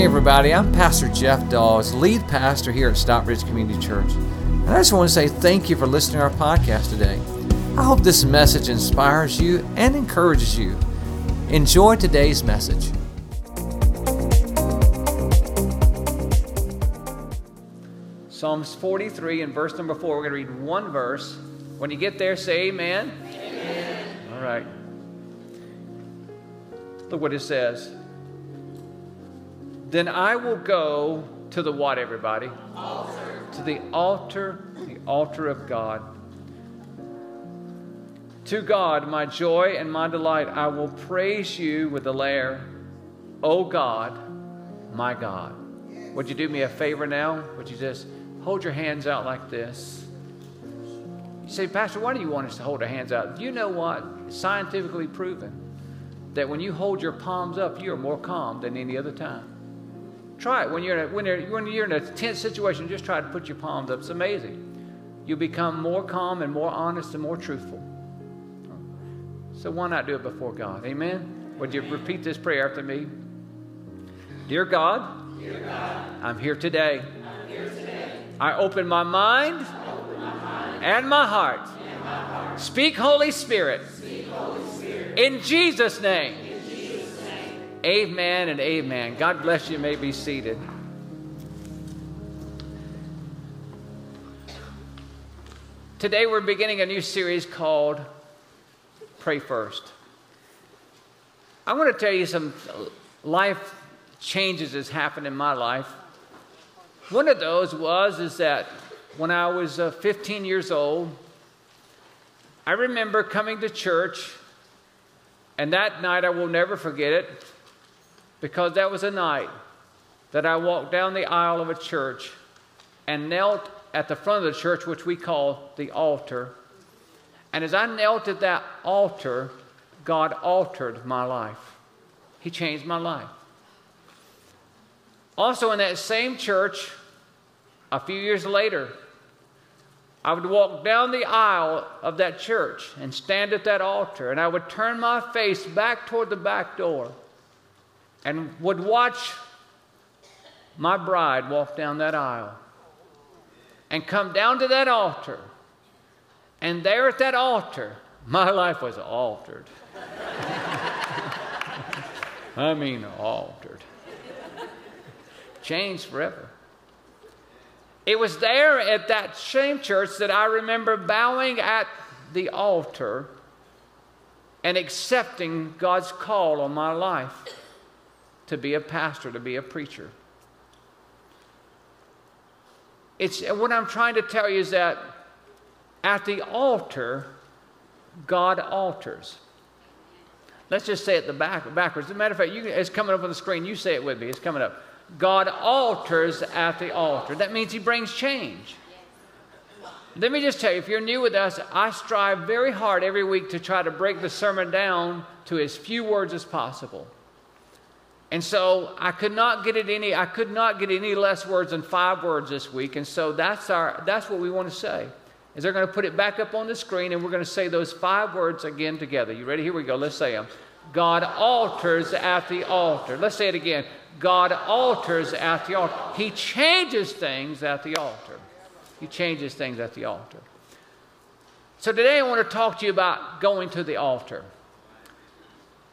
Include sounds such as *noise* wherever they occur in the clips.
Hey, everybody, I'm Pastor Jeff Dawes, lead pastor here at Stockbridge Community Church. And I just want to say thank you for listening to our podcast today. I hope this message inspires you and encourages you. Enjoy today's message. Psalms 43 and verse number 4. We're going to read one verse. When you get there, say amen. Amen. All right. Look what it says. Then I will go to the what, everybody? Altar. To the altar, the altar of God. To God, my joy and my delight, I will praise you with the lyre. O God, my God. Would you do me a favor now? Would you just hold your hands out like this? You say, Pastor, why do you want us to hold our hands out? You know what? It's scientifically proven that when you hold your palms up, you are more calm than any other time. Try it when you're, in a, when, you're, when you're in a tense situation. Just try to put your palms up. It's amazing. You become more calm and more honest and more truthful. So why not do it before God? Amen. Would you repeat this prayer after me? Dear God, Dear God I'm, here today. I open my mind, open my mind and, my heart. and my heart. Speak, Holy Spirit. Speak, Holy Spirit. In Jesus' name. Amen and amen. God bless you. you may be seated. Today we're beginning a new series called Pray First. I want to tell you some life changes that's happened in my life. One of those was is that when I was uh, 15 years old, I remember coming to church, and that night I will never forget it because that was a night that I walked down the aisle of a church and knelt at the front of the church, which we call the altar. And as I knelt at that altar, God altered my life. He changed my life. Also, in that same church, a few years later, I would walk down the aisle of that church and stand at that altar, and I would turn my face back toward the back door and would watch my bride walk down that aisle and come down to that altar. And there at that altar, my life was altered. *laughs* I mean, altered. Changed forever. It was there at that same church that I remember bowing at the altar and accepting God's call on my life to be a pastor, to be a preacher. It's, what I'm trying to tell you is that at the altar, God alters. Let's just say it the back, backwards. As a matter of fact, you, it's coming up on the screen. You say it with me. It's coming up. God alters at the altar. That means He brings change. Let me just tell you, if you're new with us, I strive very hard every week to try to break the sermon down to as few words as possible. And so I could not get it any I could not get any less words than five words this week. And so that's our that's what we want to say. Is they're going to put it back up on the screen and we're going to say those five words again together. You ready? Here we go. Let's say them. God alters at the altar. Let's say it again. God alters at the altar. He changes things at the altar. He changes things at the altar. So today I want to talk to you about going to the altar.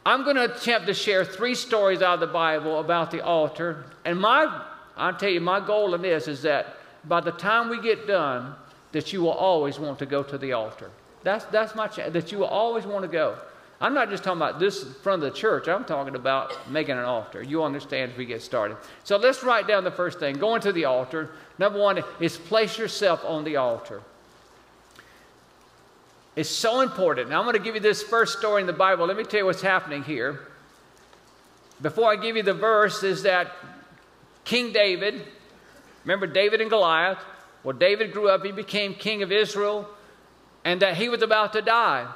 I'm going to attempt to share three stories out of the Bible about the altar. And my, I'll tell you, my goal in this is that by the time we get done, that you will always want to go to the altar. That's, that's my, that you will always want to go. I'm not just talking about this front of the church. I'm talking about making an altar. You'll understand as we get started. So let's write down the first thing. Going to the altar. Number one is place yourself on the altar. It's so important. Now, I'm going to give you this first story in the Bible. Let me tell you what's happening here. Before I give you the verse, is that King David, remember David and Goliath? Well, David grew up, he became king of Israel, and that he was about to die.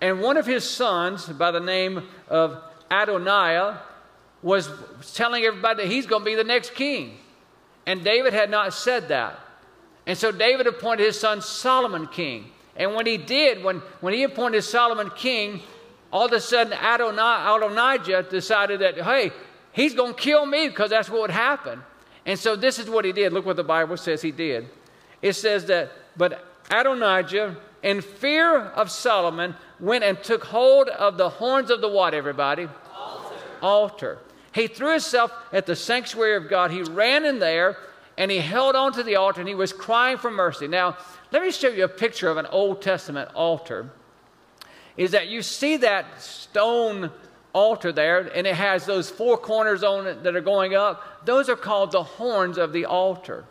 And one of his sons, by the name of Adonijah, was telling everybody that he's going to be the next king. And David had not said that. And so David appointed his son Solomon king. And when he did, when, when he appointed Solomon king, all of a sudden Adonijah decided that, hey, he's going to kill me because that's what would happen. And so this is what he did. Look what the Bible says he did. It says that, but Adonijah, in fear of Solomon, went and took hold of the horns of the what, everybody? Altar. Altar. He threw himself at the sanctuary of God. He ran in there and he held on to the altar and he was crying for mercy. Now, let me show you a picture of an Old Testament altar. Is that you see that stone altar there and it has those four corners on it that are going up? Those are called the horns of the altar.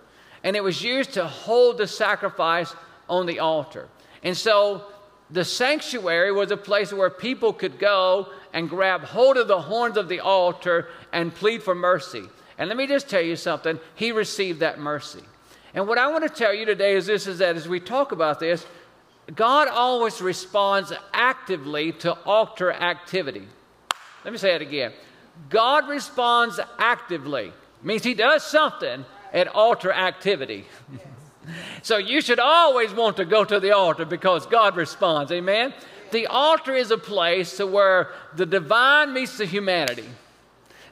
And it was used to hold the sacrifice on the altar. And so the sanctuary was a place where people could go and grab hold of the horns of the altar and plead for mercy. And let me just tell you something, he received that mercy. And what I want to tell you today is this is that as we talk about this, God always responds actively to altar activity. Let me say it again. God responds actively. Means he does something at altar activity. *laughs* so you should always want to go to the altar because God responds. Amen. The altar is a place to where the divine meets the humanity.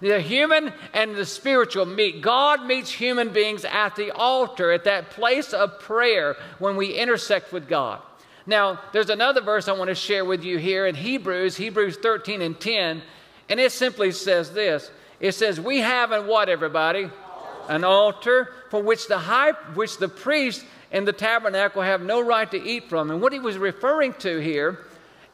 The human and the spiritual meet. God meets human beings at the altar, at that place of prayer when we intersect with God. Now, there's another verse I want to share with you here in Hebrews, Hebrews 13 and 10, and it simply says this. It says, We have in what, everybody? An altar for which the high, which the priest in the tabernacle have no right to eat from. And what he was referring to here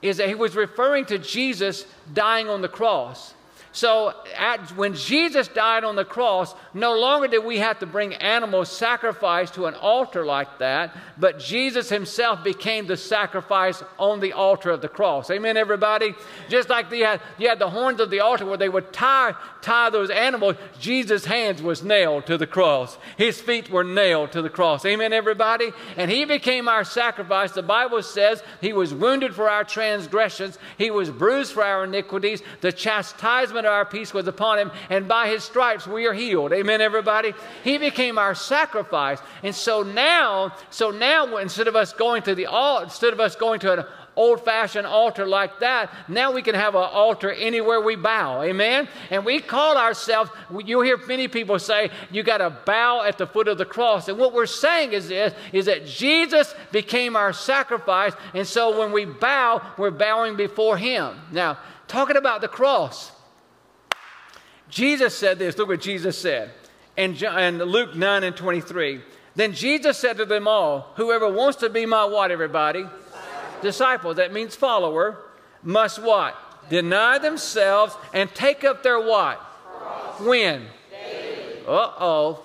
is that he was referring to Jesus dying on the cross. So at, when Jesus died on the cross, no longer did we have to bring animal sacrifice to an altar like that, but Jesus himself became the sacrifice on the altar of the cross. Amen, everybody? Just like you had, you had the horns of the altar where they would tie, tie those animals, Jesus' hands was nailed to the cross. His feet were nailed to the cross. Amen, everybody? And he became our sacrifice. The Bible says he was wounded for our transgressions, he was bruised for our iniquities. The chastisement of our peace was upon him, and by his stripes we are healed. Amen, everybody? He became our sacrifice. And so now, so now instead of us going to the instead of us going to an old fashioned altar like that. Now we can have an altar anywhere we bow. Amen? And we call ourselves, you hear many people say, you got to bow at the foot of the cross. And what we're saying is this, is that Jesus became our sacrifice. And so when we bow, we're bowing before him. Now, talking about the cross. Jesus said this. Look what Jesus said in, in Luke 9 and 23. Then Jesus said to them all, Whoever wants to be my what, everybody? Disciple. Disciple. That means follower. Must what? Deny themselves and take up their what? Cross. When? Uh oh.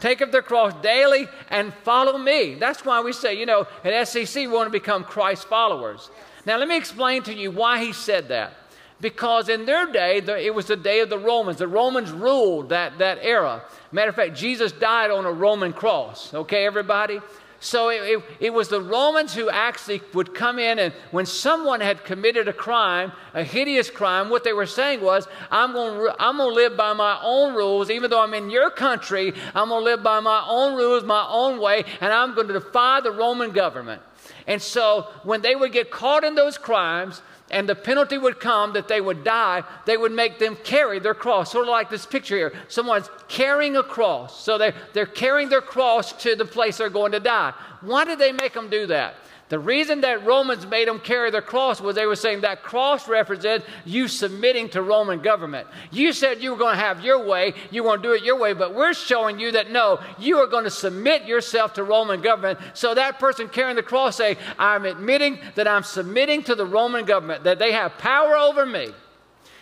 Take up their cross daily and follow me. That's why we say, you know, at SCC, we want to become Christ followers. Now, let me explain to you why he said that because in their day, it was the day of the Romans. The Romans ruled that, that era. Matter of fact, Jesus died on a Roman cross. Okay, everybody? So it, it, it, was the Romans who actually would come in, and when someone had committed a crime, a hideous crime, what they were saying was, I'm going to live by my own rules, even though I'm in your country, I'm going to live by my own rules, my own way, and I'm going to defy the Roman government. And so when they would get caught in those crimes, and the penalty would come that they would die, they would make them carry their cross. Sort of like this picture here. Someone's carrying a cross. So they're, they're carrying their cross to the place they're going to die. Why did they make them do that? The reason that Romans made them carry their cross was they were saying that cross represented you submitting to Roman government. You said you were going to have your way, you were going to do it your way, but we're showing you that no, you are going to submit yourself to Roman government. So that person carrying the cross say, I'm admitting that I'm submitting to the Roman government, that they have power over me.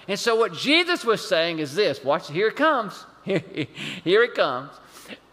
And so what Jesus was saying is this, watch, here it comes. *laughs* here it comes.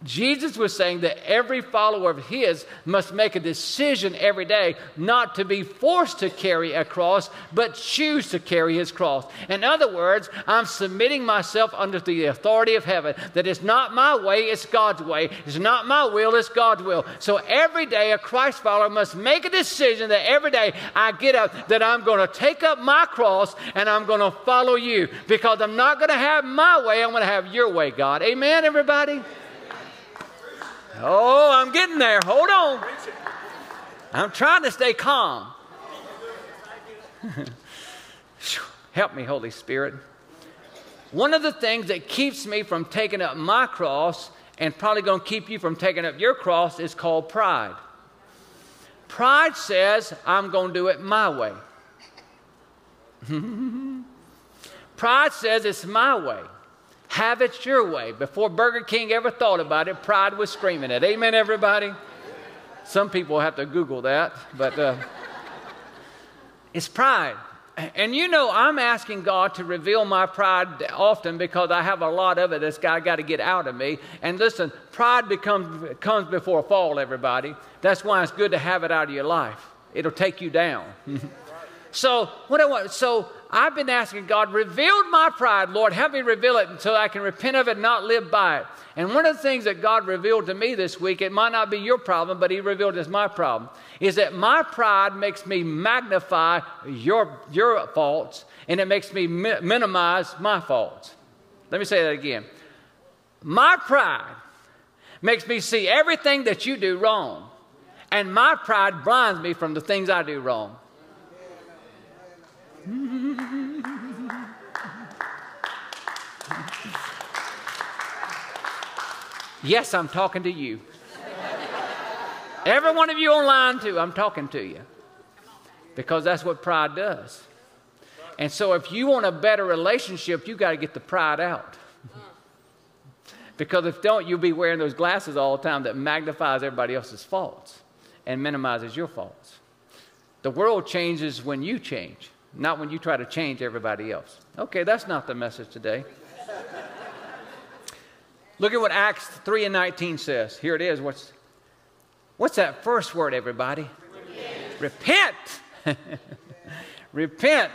Jesus was saying that every follower of his must make a decision every day not to be forced to carry a cross, but choose to carry his cross. In other words, I'm submitting myself under the authority of heaven, that it's not my way, it's God's way. It's not my will, it's God's will. So every day, a Christ follower must make a decision that every day I get up, that I'm going to take up my cross and I'm going to follow you because I'm not going to have my way, I'm going to have your way, God. Amen, everybody? Oh, I'm getting there. Hold on. I'm trying to stay calm. *laughs* Help me, Holy Spirit. One of the things that keeps me from taking up my cross and probably going to keep you from taking up your cross is called pride. Pride says, I'm going to do it my way. *laughs* pride says it's my way. Have it your way. Before Burger King ever thought about it, pride was screaming it. Amen, everybody? Some people have to Google that, but uh, *laughs* it's pride. And you know, I'm asking God to reveal my pride often because I have a lot of it that's got, got to get out of me. And listen, pride becomes, comes before a fall, everybody. That's why it's good to have it out of your life. It'll take you down. *laughs* so, what I want, so I've been asking God, reveal my pride, Lord. Help me reveal it until I can repent of it and not live by it. And one of the things that God revealed to me this week, it might not be your problem, but He revealed it as my problem, is that my pride makes me magnify your, your faults and it makes me mi- minimize my faults. Let me say that again. My pride makes me see everything that you do wrong, and my pride blinds me from the things I do wrong. Yes, I'm talking to you. Every one of you online, too, I'm talking to you. Because that's what pride does. And so, if you want a better relationship, you got to get the pride out. because if don't, you'll be wearing those glasses all the time that magnifies everybody else's faults and minimizes your faults. The world changes when you change, not when you try to change everybody else. Okay, that's not the message today. Look at what Acts 3 and 19 says. Here it is. What's, what's that first word, everybody? Repent. Repent. *laughs* Repent.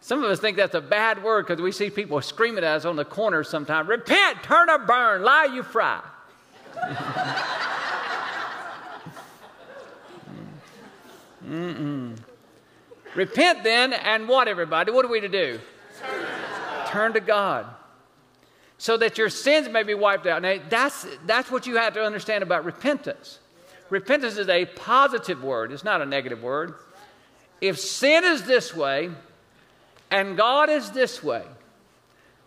Some of us think that's a bad word because we see people screaming at us on the corner sometimes. Repent, turn or burn, lie you fry. *laughs* Mm-mm. Repent then, and what, everybody? What are we to do? Turn, to God so that your sins may be wiped out. Now, that's, that's what you have to understand about repentance. Repentance is a positive word, it's not a negative word. If sin is this way and God is this way,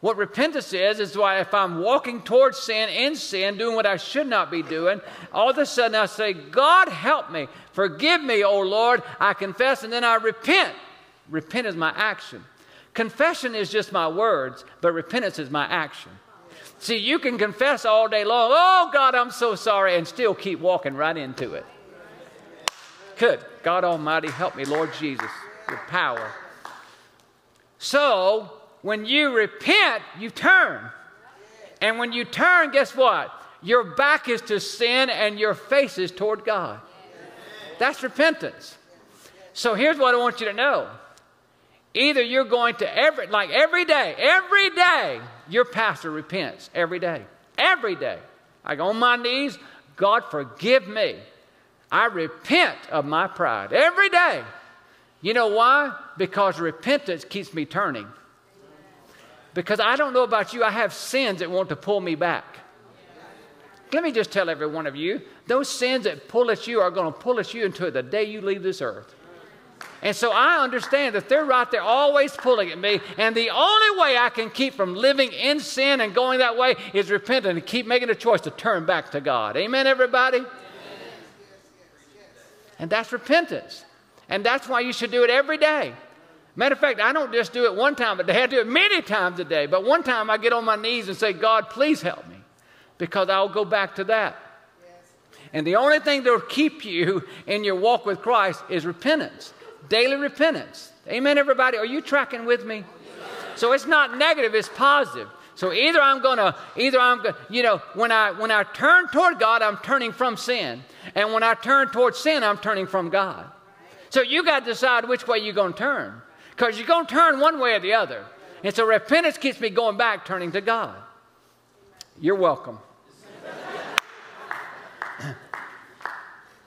what repentance is, is why if I'm walking towards sin, in sin, doing what I should not be doing, all of a sudden I say, God help me, forgive me, O Lord, I confess, and then I repent. Repent is my action. Confession is just my words, but repentance is my action. See, you can confess all day long, oh God, I'm so sorry, and still keep walking right into it. Good. God Almighty, help me, Lord Jesus, your power. So, when you repent, you turn. And when you turn, guess what? Your back is to sin and your face is toward God. That's repentance. So here's what I want you to know Either you're going to every, like every day, every day, your pastor repents every day. Every day. I go on my knees, God forgive me. I repent of my pride every day. You know why? Because repentance keeps me turning. Because I don't know about you, I have sins that want to pull me back. Let me just tell every one of you those sins that pull at you are going to pull at you until the day you leave this earth. And so I understand that they're right there always pulling at me. And the only way I can keep from living in sin and going that way is repenting and keep making a choice to turn back to God. Amen, everybody? And that's repentance. And that's why you should do it every day. Matter of fact, I don't just do it one time a day, I do it many times a day. But one time I get on my knees and say, God, please help me, because I'll go back to that. And the only thing that will keep you in your walk with Christ is repentance daily repentance. Amen, everybody? Are you tracking with me? So it's not negative, it's positive. So either I'm gonna, either I'm gonna, you know, when I when I turn toward God, I'm turning from sin. And when I turn toward sin, I'm turning from God. So you got to decide which way you're gonna turn. Because you're gonna turn one way or the other. And so repentance keeps me going back, turning to God. You're welcome.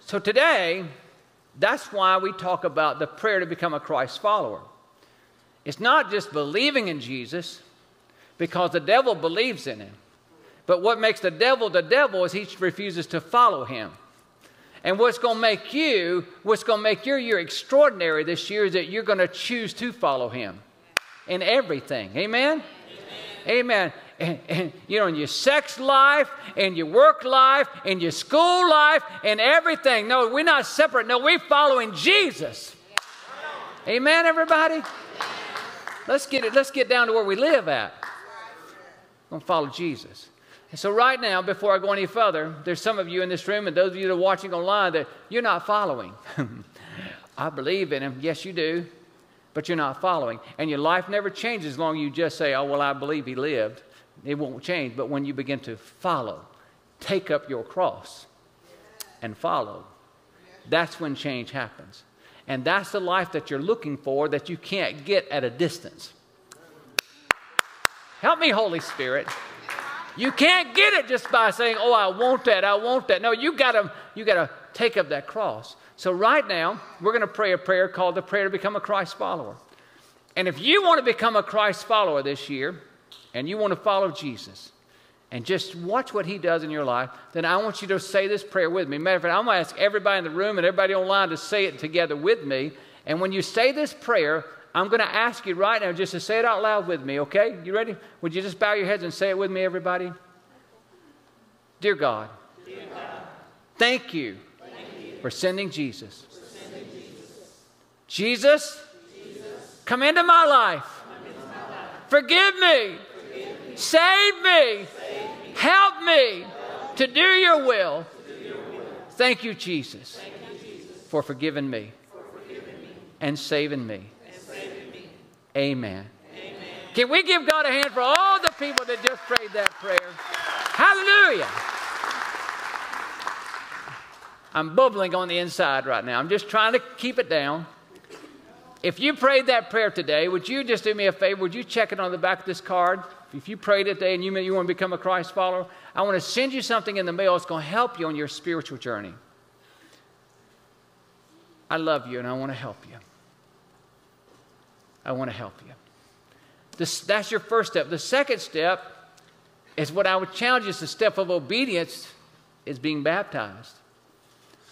so today, that's why we talk about the prayer to become a Christ follower. It's not just believing in Jesus, because the devil believes in him. But what makes the devil the devil is he refuses to follow him. And what's going to make you, what's going to make your year extraordinary this year is that you're going to choose to follow him in everything. Amen? Amen? Amen. And, and, you know, in your sex life, in your work life, in your school life, and everything. No, we're not separate. No, we're following Jesus. Amen, everybody? Let's get it, let's get down to where we live at. We're gonna follow Jesus. So right now, before I go any further, there's some of you in this room and those of you that are watching online that you're not following. *laughs* I believe in him. Yes, you do. But you're not following. And your life never changes as long as you just say, oh, well, I believe he lived. It won't change. But when you begin to follow, take up your cross and follow, that's when change happens. And that's the life that you're looking for that you can't get at a distance. Help me, Holy Spirit. You can't get it just by saying, "Oh, I want that. I want that." No, you got to you got to take up that cross. So right now, we're going to pray a prayer called the prayer to become a Christ follower. And if you want to become a Christ follower this year and you want to follow Jesus, and just watch what he does in your life, then I want you to say this prayer with me. Matter of fact, I'm going to ask everybody in the room and everybody online to say it together with me. And when you say this prayer, I'm going to ask you right now just to say it out loud with me, okay? You ready? Would you just bow your heads and say it with me, everybody? Dear God, Dear God thank, you thank you for sending Jesus. For Jesus. Jesus, come into my life. Into my life. Forgive me. Forgive me. Save me. Save Help me to do your will. Thank you, Jesus, for forgiving me and saving me. Amen. Can we give God a hand for all the people that just prayed that prayer? Hallelujah. I'm bubbling on the inside right now. I'm just trying to keep it down. If you prayed that prayer today, would you just do me a favor? Would you check it on the back of this card? If you prayed it today and you, you want to become a Christ follower, I want to send you something in the mail that's going to help you on your spiritual journey. I love you and I want to help you. I want to help you. This, that's your first step. The second step is what I would challenge you is the step of obedience is being baptized.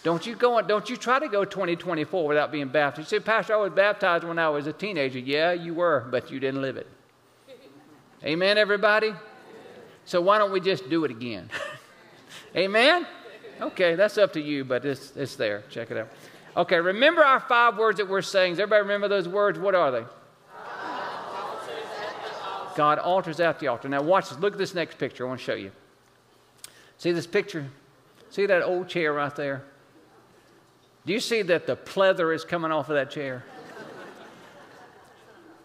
Don't you go don't you try to go 2024 without being baptized. You say, Pastor, I was baptized when I was a teenager. Yeah, you were, but you didn't live it. Amen, everybody? So why don't we just do it again? *laughs* Amen? Okay, that's up to you, but it's, it's there. Check it out. Okay, remember our five words that we're saying. Does everybody remember those words? What are they? God alters at the altar. Now, watch this. Look at this next picture. I want to show you. See this picture? See that old chair right there? Do you see that the pleather is coming off of that chair?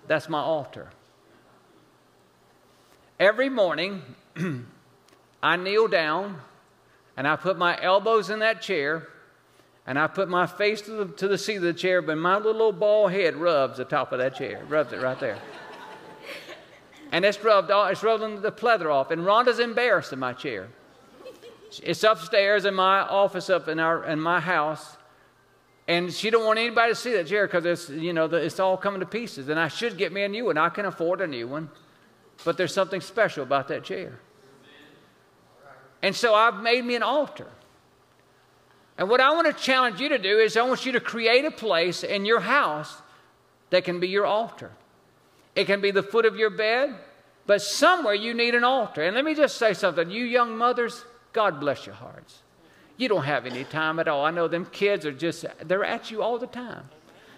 That's my altar. Every morning, *clears throat* I kneel down and I put my elbows in that chair and I put my face to the, to the seat of the chair, but my little old bald head rubs the top of that chair, rubs it right there. And it's rubbed, all, it's the pleather off. And Rhonda's embarrassed in my chair. It's upstairs in my office up in, our, in my house. And she don't want anybody to see that chair because it's, you know, the, it's all coming to pieces. And I should get me a new one. I can afford a new one. But there's something special about that chair. And so I've made me an altar. And what I want to challenge you to do is I want you to create a place in your house that can be your altar. It can be the foot of your bed, but somewhere you need an altar. And let me just say something. You young mothers, God bless your hearts. You don't have any time at all. I know them kids are just, they're at you all the time.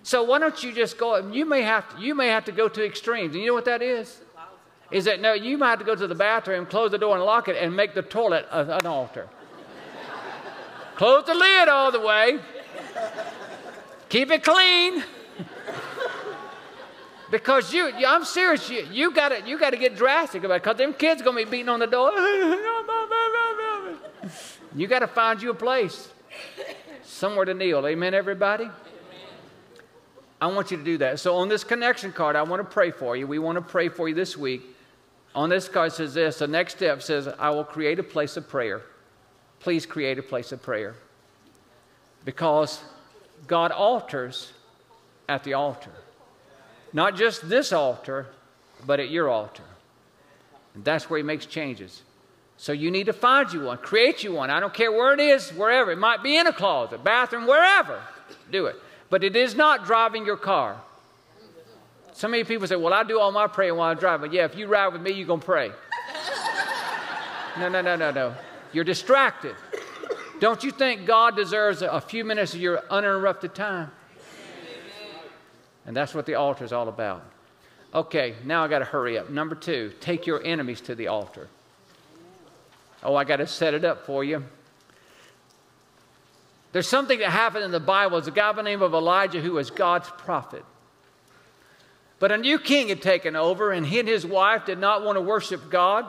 So why don't you just go, you may have to, you may have to go to extremes. And you know what that is? is that no, you might have to go to the bathroom, close the door, and lock it, and make the toilet an altar. close the lid all the way. Keep it clean. Because you, I'm serious, you, you got to you got to get drastic about it, because them kids going to be beating on the door. *laughs* you got to find you a place, somewhere to kneel. Amen, everybody? I want you to do that. So on this connection card, I want to pray for you. We want to pray for you this week on this card says this the next step says, I will create a place of prayer. Please create a place of prayer. Because God alters at the altar. Not just this altar, but at your altar. And that's where He makes changes. So you need to find you one, create you one. I don't care where it is, wherever. It might be in a closet, bathroom, wherever. Do it. But it is not driving your car. So many people say, Well, I do all my praying while I'm driving. Yeah, if you ride with me, you're going to pray. no, no, no, no, no. You're distracted. Don't you think God deserves a few minutes of your uninterrupted time? And that's what the altar is all about. Okay, now I got to hurry up. Number two, take your enemies to the altar. Oh, I got to set it up for you. There's something that happened in the Bible. It's a guy by the name of Elijah who was God's prophet. But a new king had taken over, and he and his wife did not want to worship God.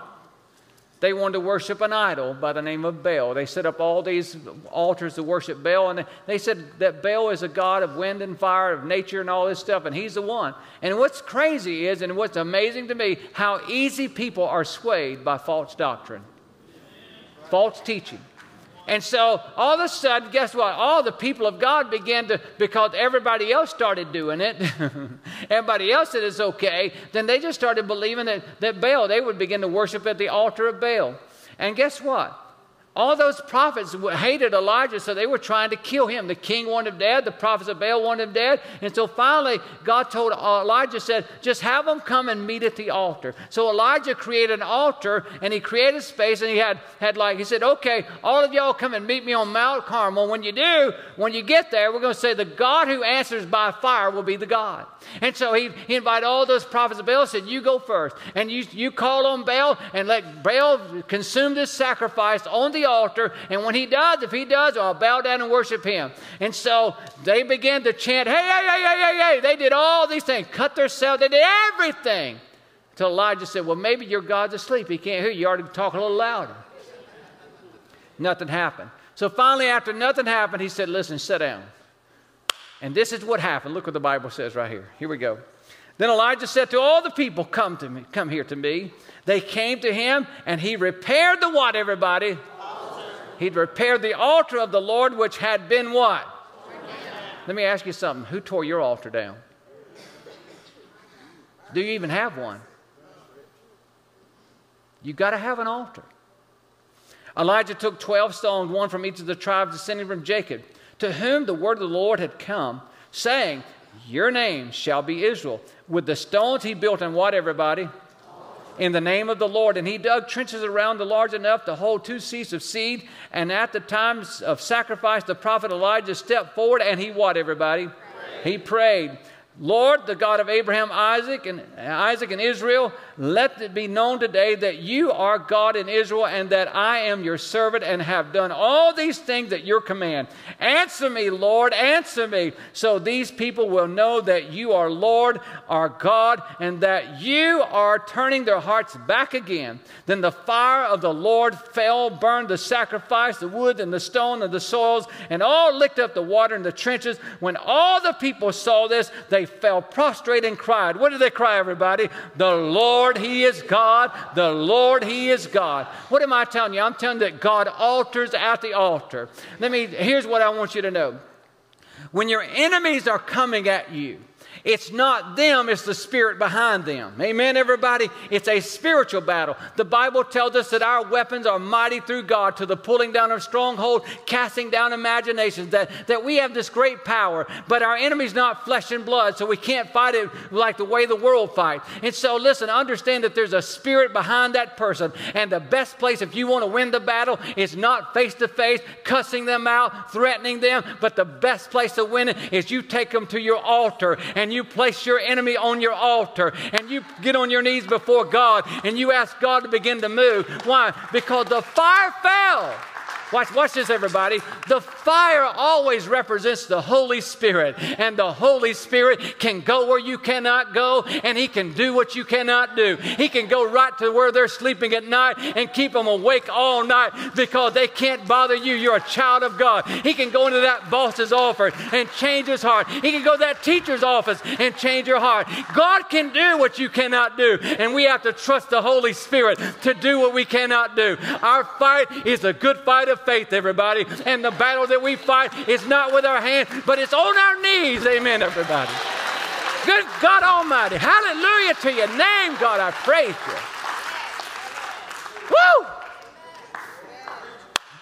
They wanted to worship an idol by the name of Baal. They set up all these altars to worship Baal, and they said that Baal is a god of wind and fire, of nature, and all this stuff, and he's the one. And what's crazy is, and what's amazing to me, how easy people are swayed by false doctrine, false teaching. And so all of a sudden, guess what? All the people of God began to, because everybody else started doing it, *laughs* everybody else said it's okay, then they just started believing that, that Baal, they would begin to worship at the altar of Baal. And guess what? All those prophets hated Elijah, so they were trying to kill him. The king wanted him dead, the prophets of Baal wanted him dead. And so finally, God told uh, Elijah, said, just have them come and meet at the altar. So Elijah created an altar and he created space and he had, had like, he said, okay, all of y'all come and meet me on Mount Carmel. When you do, when you get there, we're going to say, the God who answers by fire will be the God. And so he, he invited all those prophets of Baal, said, You go first. And you, you call on Baal and let Baal consume this sacrifice on the altar. And when he does, if he does, I'll bow down and worship him. And so they began to chant, Hey, hey, hey, hey, hey, hey. They did all these things, cut themselves, they did everything. Until Elijah said, Well, maybe your God's asleep. He can't hear you. You ought to talk a little louder. Nothing happened. So finally, after nothing happened, he said, Listen, sit down. And this is what happened. Look what the Bible says right here. Here we go. Then Elijah said to all the people, Come to me, come here to me. They came to him, and he repaired the what, everybody? He'd repaired the altar of the Lord, which had been what? Let me ask you something. Who tore your altar down? Do you even have one? You've got to have an altar. Elijah took 12 stones, one from each of the tribes descending from Jacob to whom the word of the Lord had come, saying, Your name shall be Israel. With the stones he built and what, everybody? In the name of the Lord. And he dug trenches around the large enough to hold two seahs of seed. And at the time of sacrifice, the prophet Elijah stepped forward and he what, everybody? Prayed. He prayed. Lord, the God of Abraham, Isaac, and Isaac and Israel, let it be known today that you are God in Israel and that I am your servant and have done all these things at your command. Answer me, Lord, answer me, so these people will know that you are Lord, our God, and that you are turning their hearts back again. Then the fire of the Lord fell, burned the sacrifice, the wood, and the stone, and the soils, and all licked up the water in the trenches. When all the people saw this, they fell prostrate and cried. What did they cry, everybody? The Lord, He is God. The Lord, He is God. What am I telling you? I'm telling you that God alters at the altar. Let me, here's what I want you to know. When your enemies are coming at you, it's not them, it's the spirit behind them. Amen, everybody? It's a spiritual battle. The Bible tells us that our weapons are mighty through God to the pulling down of stronghold, casting down imaginations, that, that we have this great power. But our enemy's not flesh and blood, so we can't fight it like the way the world fights. And so, listen, understand that there's a spirit behind that person. And the best place, if you want to win the battle, is not face to face, cussing them out, threatening them, but the best place to win it is you take them to your altar and you place your enemy on your altar and you get on your knees before God and you ask God to begin to move. Why? Because the fire fell. Watch, watch this, everybody. The fire always represents the Holy Spirit, and the Holy Spirit can go where you cannot go, and He can do what you cannot do. He can go right to where they're sleeping at night and keep them awake all night because they can't bother you. You're a child of God. He can go into that boss's office and change his heart. He can go to that teacher's office and change your heart. God can do what you cannot do, and we have to trust the Holy Spirit to do what we cannot do. Our fight is a good fight of of faith, everybody. And the battle that we fight is not with our hands, but it's on our knees. Amen, everybody. Good God Almighty. Hallelujah to your name, God. I praise you. Woo!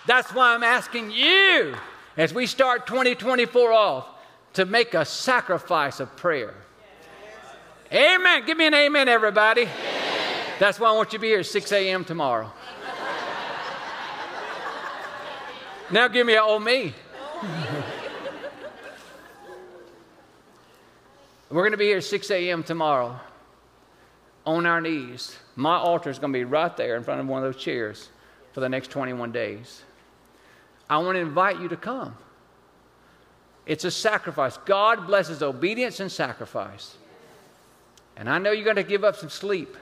That's why I'm asking you as we start 2024 off to make a sacrifice of prayer. Amen. Give me an amen, everybody. Amen. That's why I want you to be here at 6 a.m. tomorrow. Now give me an oh me. We're going to be here 6 a.m. tomorrow on our knees. My altar is going to be right there in front of one of those chairs for the next 21 days. I want to invite you to come. It's a sacrifice. God blesses obedience and sacrifice. And I know you're going to give up some sleep.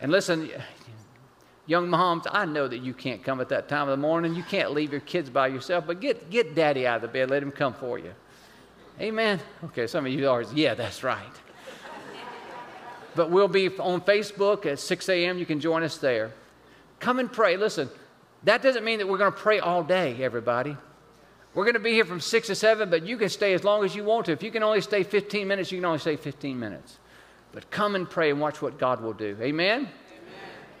And listen, young moms, I know that you can't come at that time of the morning. You can't leave your kids by yourself, but get, get daddy out of the bed. Let him come for you. Amen. Okay, some of you are, yeah, that's right. but we'll be on Facebook at 6 a.m. You can join us there. Come and pray. Listen, that doesn't mean that we're going to pray all day, everybody. We're going to be here from 6 to 7, but you can stay as long as you want to. If you can only stay 15 minutes, you can only stay 15 minutes. But come and pray and watch what God will do. Amen?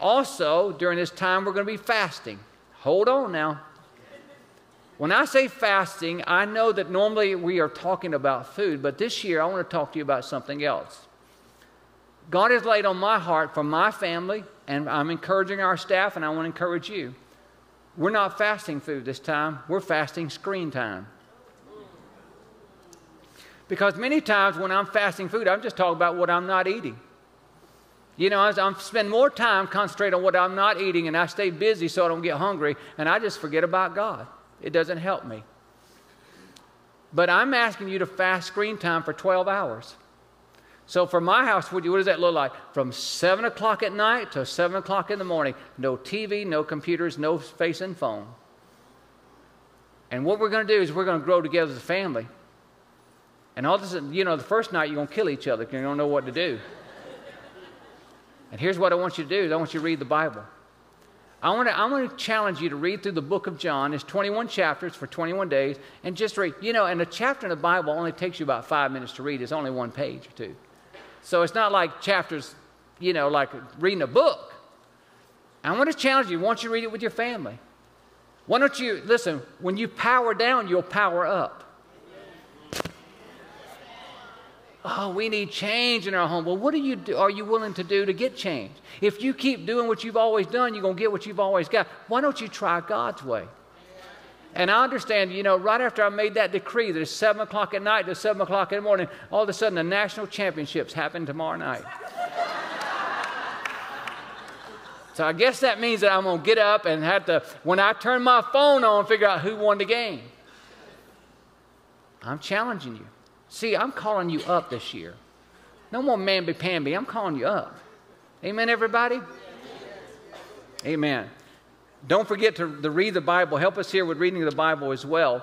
Also, during this time, we're going to be fasting. Hold on now. When I say fasting, I know that normally we are talking about food, but this year I want to talk to you about something else. God has laid on my heart for my family, and I'm encouraging our staff, and I want to encourage you. We're not fasting food this time, we're fasting screen time. Because many times when I'm fasting food, I'm just talking about what I'm not eating. You know, I spend more time concentrating on what I'm not eating, and I stay busy so I don't get hungry, and I just forget about God. It doesn't help me. But I'm asking you to fast screen time for 12 hours. So for my house, what does that look like? From 7 o'clock at night to 7 o'clock in the morning. No TV, no computers, no face and phone. And what we're going to do is we're going to grow together as a family. And all sudden, you know, the first night you're going to kill each other because you don't know what to do. And here's what I want you to do is I want you to read the Bible. I want, to, I want to challenge you to read through the book of John. It's 21 chapters for 21 days. And just read, you know, and a chapter in the Bible only takes you about five minutes to read. It's only one page or two. So it's not like chapters, you know, like reading a book. I want to challenge you. I want you read it with your family. Why don't you, listen, when you power down, you'll power up. Oh, we need change in our home. Well, what are you, do, are you willing to do to get change? If you keep doing what you've always done, you're going to get what you've always got. Why don't you try God's way? And I understand, you know, right after I made that decree that it's 7 o'clock at night to 7 o'clock in the morning, all of a sudden the national championships happen tomorrow night. so I guess that means that I'm going to get up and have to, when I turn my phone on, figure out who won the game. I'm challenging you. See, I'm calling you up this year. No more mamby pamby. I'm calling you up. Amen, everybody? Amen. Don't forget to, to, read the Bible. Help us here with reading the Bible as well.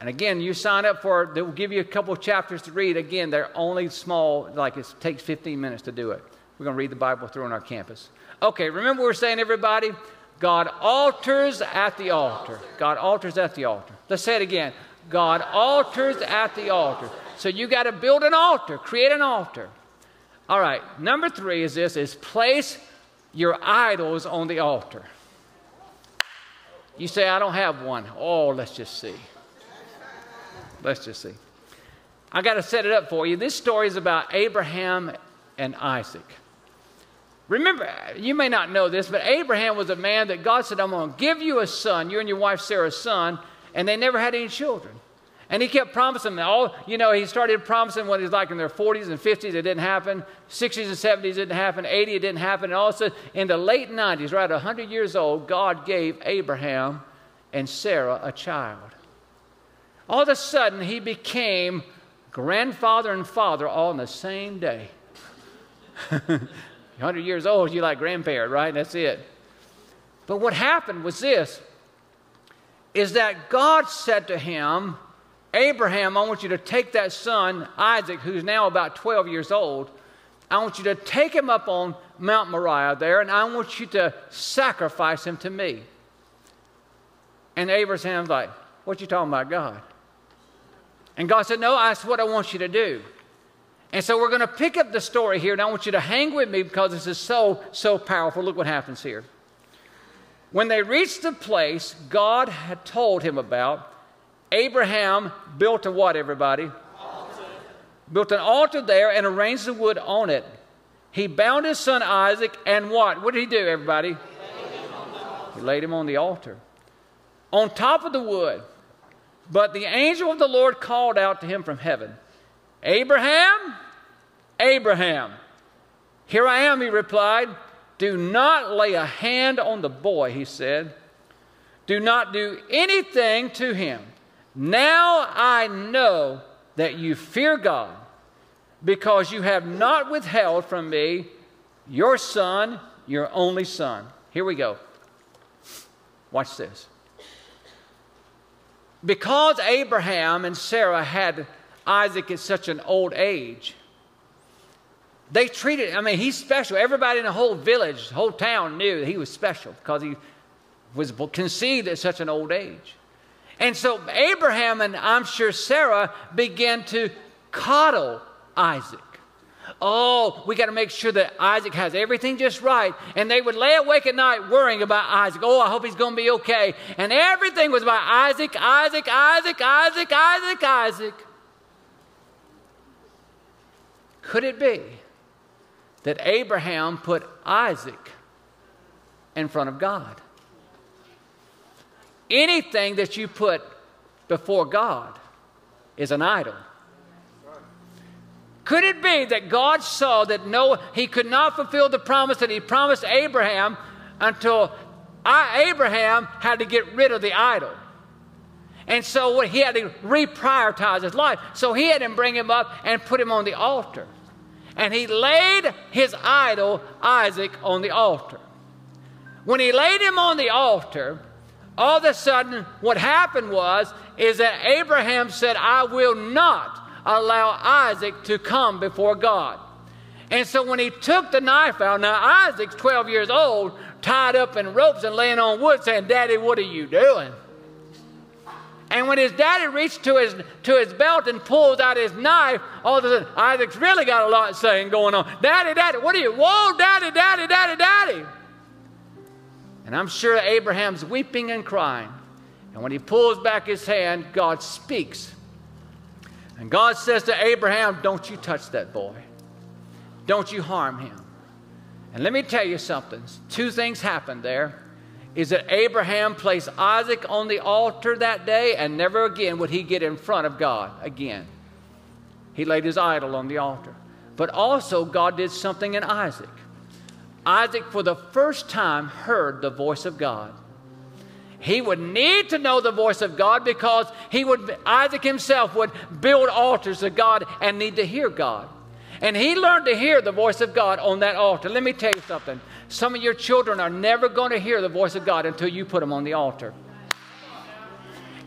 And again, you sign up for, it, they will give you a couple of chapters to read. Again, they're only small, like it takes 15 minutes to do it. We're going to read the Bible through on our campus. Okay, remember we're saying, everybody? God alters at the altar. God alters at the altar. Let's say it again. God alters at the altar. So you got to build an altar, create an altar. All right, number three is this is place your idols on the altar. You say, I don't have one. Oh, let's just see. Let's just see. I got to set it up for you. This story is about Abraham and Isaac. Remember, you may not know this, but Abraham was a man that God said, I'm going to give you a son, you and your wife Sarah's son, and they never had any children. And he kept promising them all, you know, he started promising what he's like in their 40s and 50s, it didn't happen. 60s and 70s, it didn't happen. 80, it didn't happen. And all of a sudden, in the late 90s, right 100 years old, God gave Abraham and Sarah a child. All of a sudden, he became grandfather and father all in the same day. *laughs* 100 years old, you're like grandparent, right? That's it. But what happened was this is that God said to him, Abraham, I want you to take that son, Isaac, who's now about 12 years old. I want you to take him up on Mount Moriah there, and I want you to sacrifice him to me. And Abraham's like, What you talking about, God? And God said, No, that's what I want you to do. And so we're going to pick up the story here, and I want you to hang with me because this is so, so powerful. Look what happens here. When they reached the place God had told him about, Abraham built a what, everybody? Altar. built an altar there, and arranged the wood on it. He bound his son Isaac, and what? What did he do, everybody? He laid him on the altar. On top of the wood. But the angel of the Lord called out to him from heaven Abraham, Abraham. Here I am, he replied. Do not lay a hand on the boy, he said. Do not do anything to him. Now I know that you fear God because you have not withheld from me your son, your only son. Here we go. Watch this. Because Abraham and Sarah had Isaac at such an old age, they treated, I mean, he's special. Everybody in the whole village, whole town knew that he was special because he was conceived at such an old age. And so Abraham and I'm sure Sarah began to coddle Isaac. Oh, we got to make sure that Isaac has everything just right. And they would lay awake at night worrying about Isaac. Oh, I hope he's going to be okay. And everything was about Isaac, Isaac, Isaac, Isaac, Isaac, Isaac. Could it be that Abraham put Isaac in front of God? Anything that you put before God is an idol. Could it be that God saw that no, he could not fulfill the promise that he promised Abraham until I, Abraham had to get rid of the idol? And so he had to reprioritize his life. So he had to bring him up and put him on the altar. And he laid his idol, Isaac, on the altar. When he laid him on the altar, all of a sudden what happened was is that Abraham said, I will not allow Isaac to come before God. And so when he took the knife out, now Isaac's 12 years old, tied up in ropes and laying on wood, saying, Daddy, what are you doing? And when his daddy reached to his, to his belt and pulled out his knife, all of a sudden, Isaac's really got a lot saying going on. Daddy, daddy, what are you? Whoa, daddy, daddy, daddy, daddy. And I'm sure Abraham's weeping and crying. And when he pulls back his hand, God speaks. And God says to Abraham, Don't you touch that boy. Don't you harm him. And let me tell you something. Two things happened there. Is that Abraham placed Isaac on the altar that day, and never again would he get in front of God again. He laid his idol on the altar. But also, God did something in Isaac. Isaac, for the first time, heard the voice of God. He would need to know the voice of God because he would, Isaac himself would build altars to God and need to hear God. And he learned to hear the voice of God on that altar. Let me tell you something. Some of your children are never going to hear the voice of God until you put them on the altar.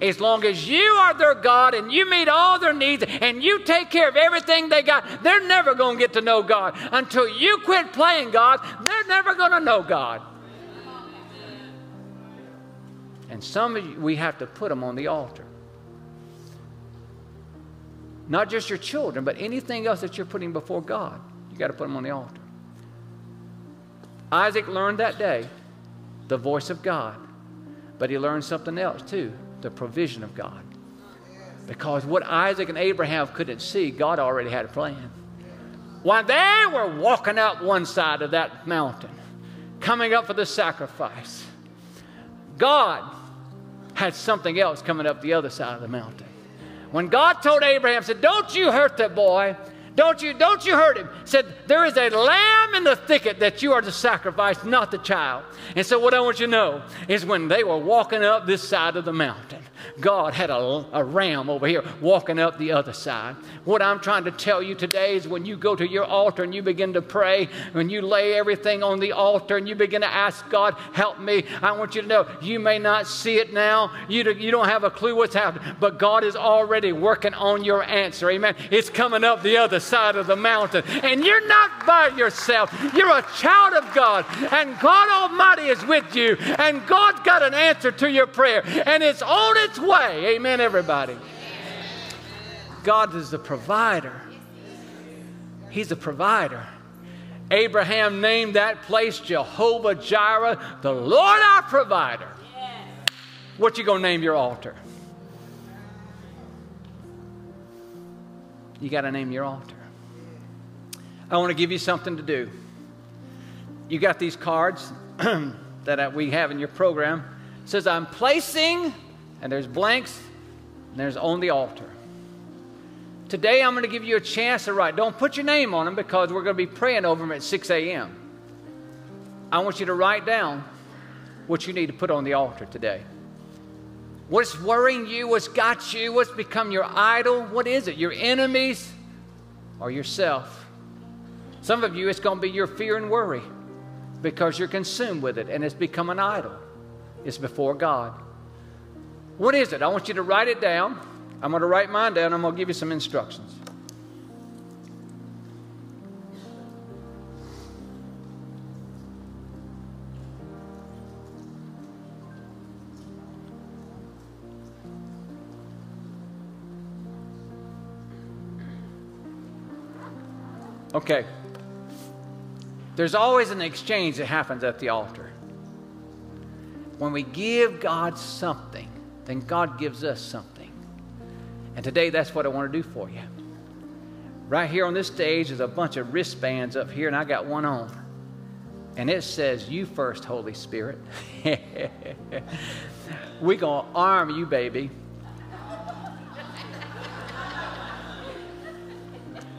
As long as you are their God and you meet all their needs and you take care of everything they got, they're never going to get to know God. Until you quit playing God, they're never going to know God. And some of you, we have to put them on the altar. Not just your children, but anything else that you're putting before God. You got to put them on the altar. Isaac learned that day the voice of God, but he learned something else too the provision of God. Because what Isaac and Abraham couldn't see, God already had a plan. While they were walking up one side of that mountain, coming up for the sacrifice, God had something else coming up the other side of the mountain. When God told Abraham, said, Don't you hurt that boy. Don't you, don't you hurt him. Said, There is a lamb in the thicket that you are the sacrifice, not the child. And so, what I want you to know is when they were walking up this side of the mountain, God had a, a ram over here walking up the other side. What I'm trying to tell you today is when you go to your altar and you begin to pray, when you lay everything on the altar and you begin to ask God, help me, I want you to know you may not see it now. You, do, you don't have a clue what's happening, but God is already working on your answer. Amen. It's coming up the other side of the mountain. And you're not by yourself, you're a child of God, and God Almighty is with you, and God's got an answer to your prayer, and it's on its way. Amen, everybody. God is the provider. He's a provider. Abraham named that place Jehovah Jireh, the Lord our provider. What you gonna name your altar? you got to name your altar. I want to give you something to do. You got these cards *clears throat* that we have in your program. It says, I'm placing, and there's blanks, and there's on the altar. Today, I'm going to give you a chance to write. Don't put your name on them because we're going to be praying over them at 6 a.m. I want you to write down what you need to put on the altar today. What's worrying you? What's got you? What's become your idol? What is it? Your enemies or yourself? Some of you, it's going to be your fear and worry because you're consumed with it and it's become an idol. It's before God. What is it? I want you to write it down. I'm going to write mine down. I'm going to give you some instructions. Okay. There's always an exchange that happens at the altar. When we give God something, then God gives us something. And today, that's what I want to do for you. Right here on this stage is a bunch of wristbands up here, and I got one on. And it says, You first, Holy Spirit. We're going to arm you, baby.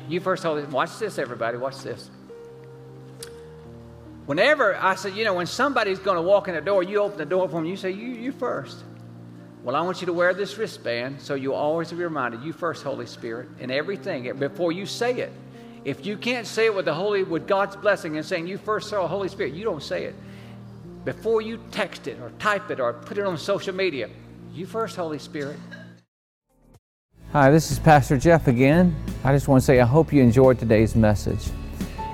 You first, Holy Watch this, everybody. Watch this. Whenever I said, you know, when somebody's going to walk in the door, you open the door for them, you say, you, you first. Well, I want you to wear this wristband so you'll always be reminded, you first, Holy Spirit, in everything, eh, before you say it. If you can't say it with the Holy, with God's blessing and saying, you first, Holy Spirit, you don't say it. Before you text it or type it or put it on social media, you first, Holy Spirit. Hi, this is Pastor Jeff again. I just want to say I hope you enjoyed today's message.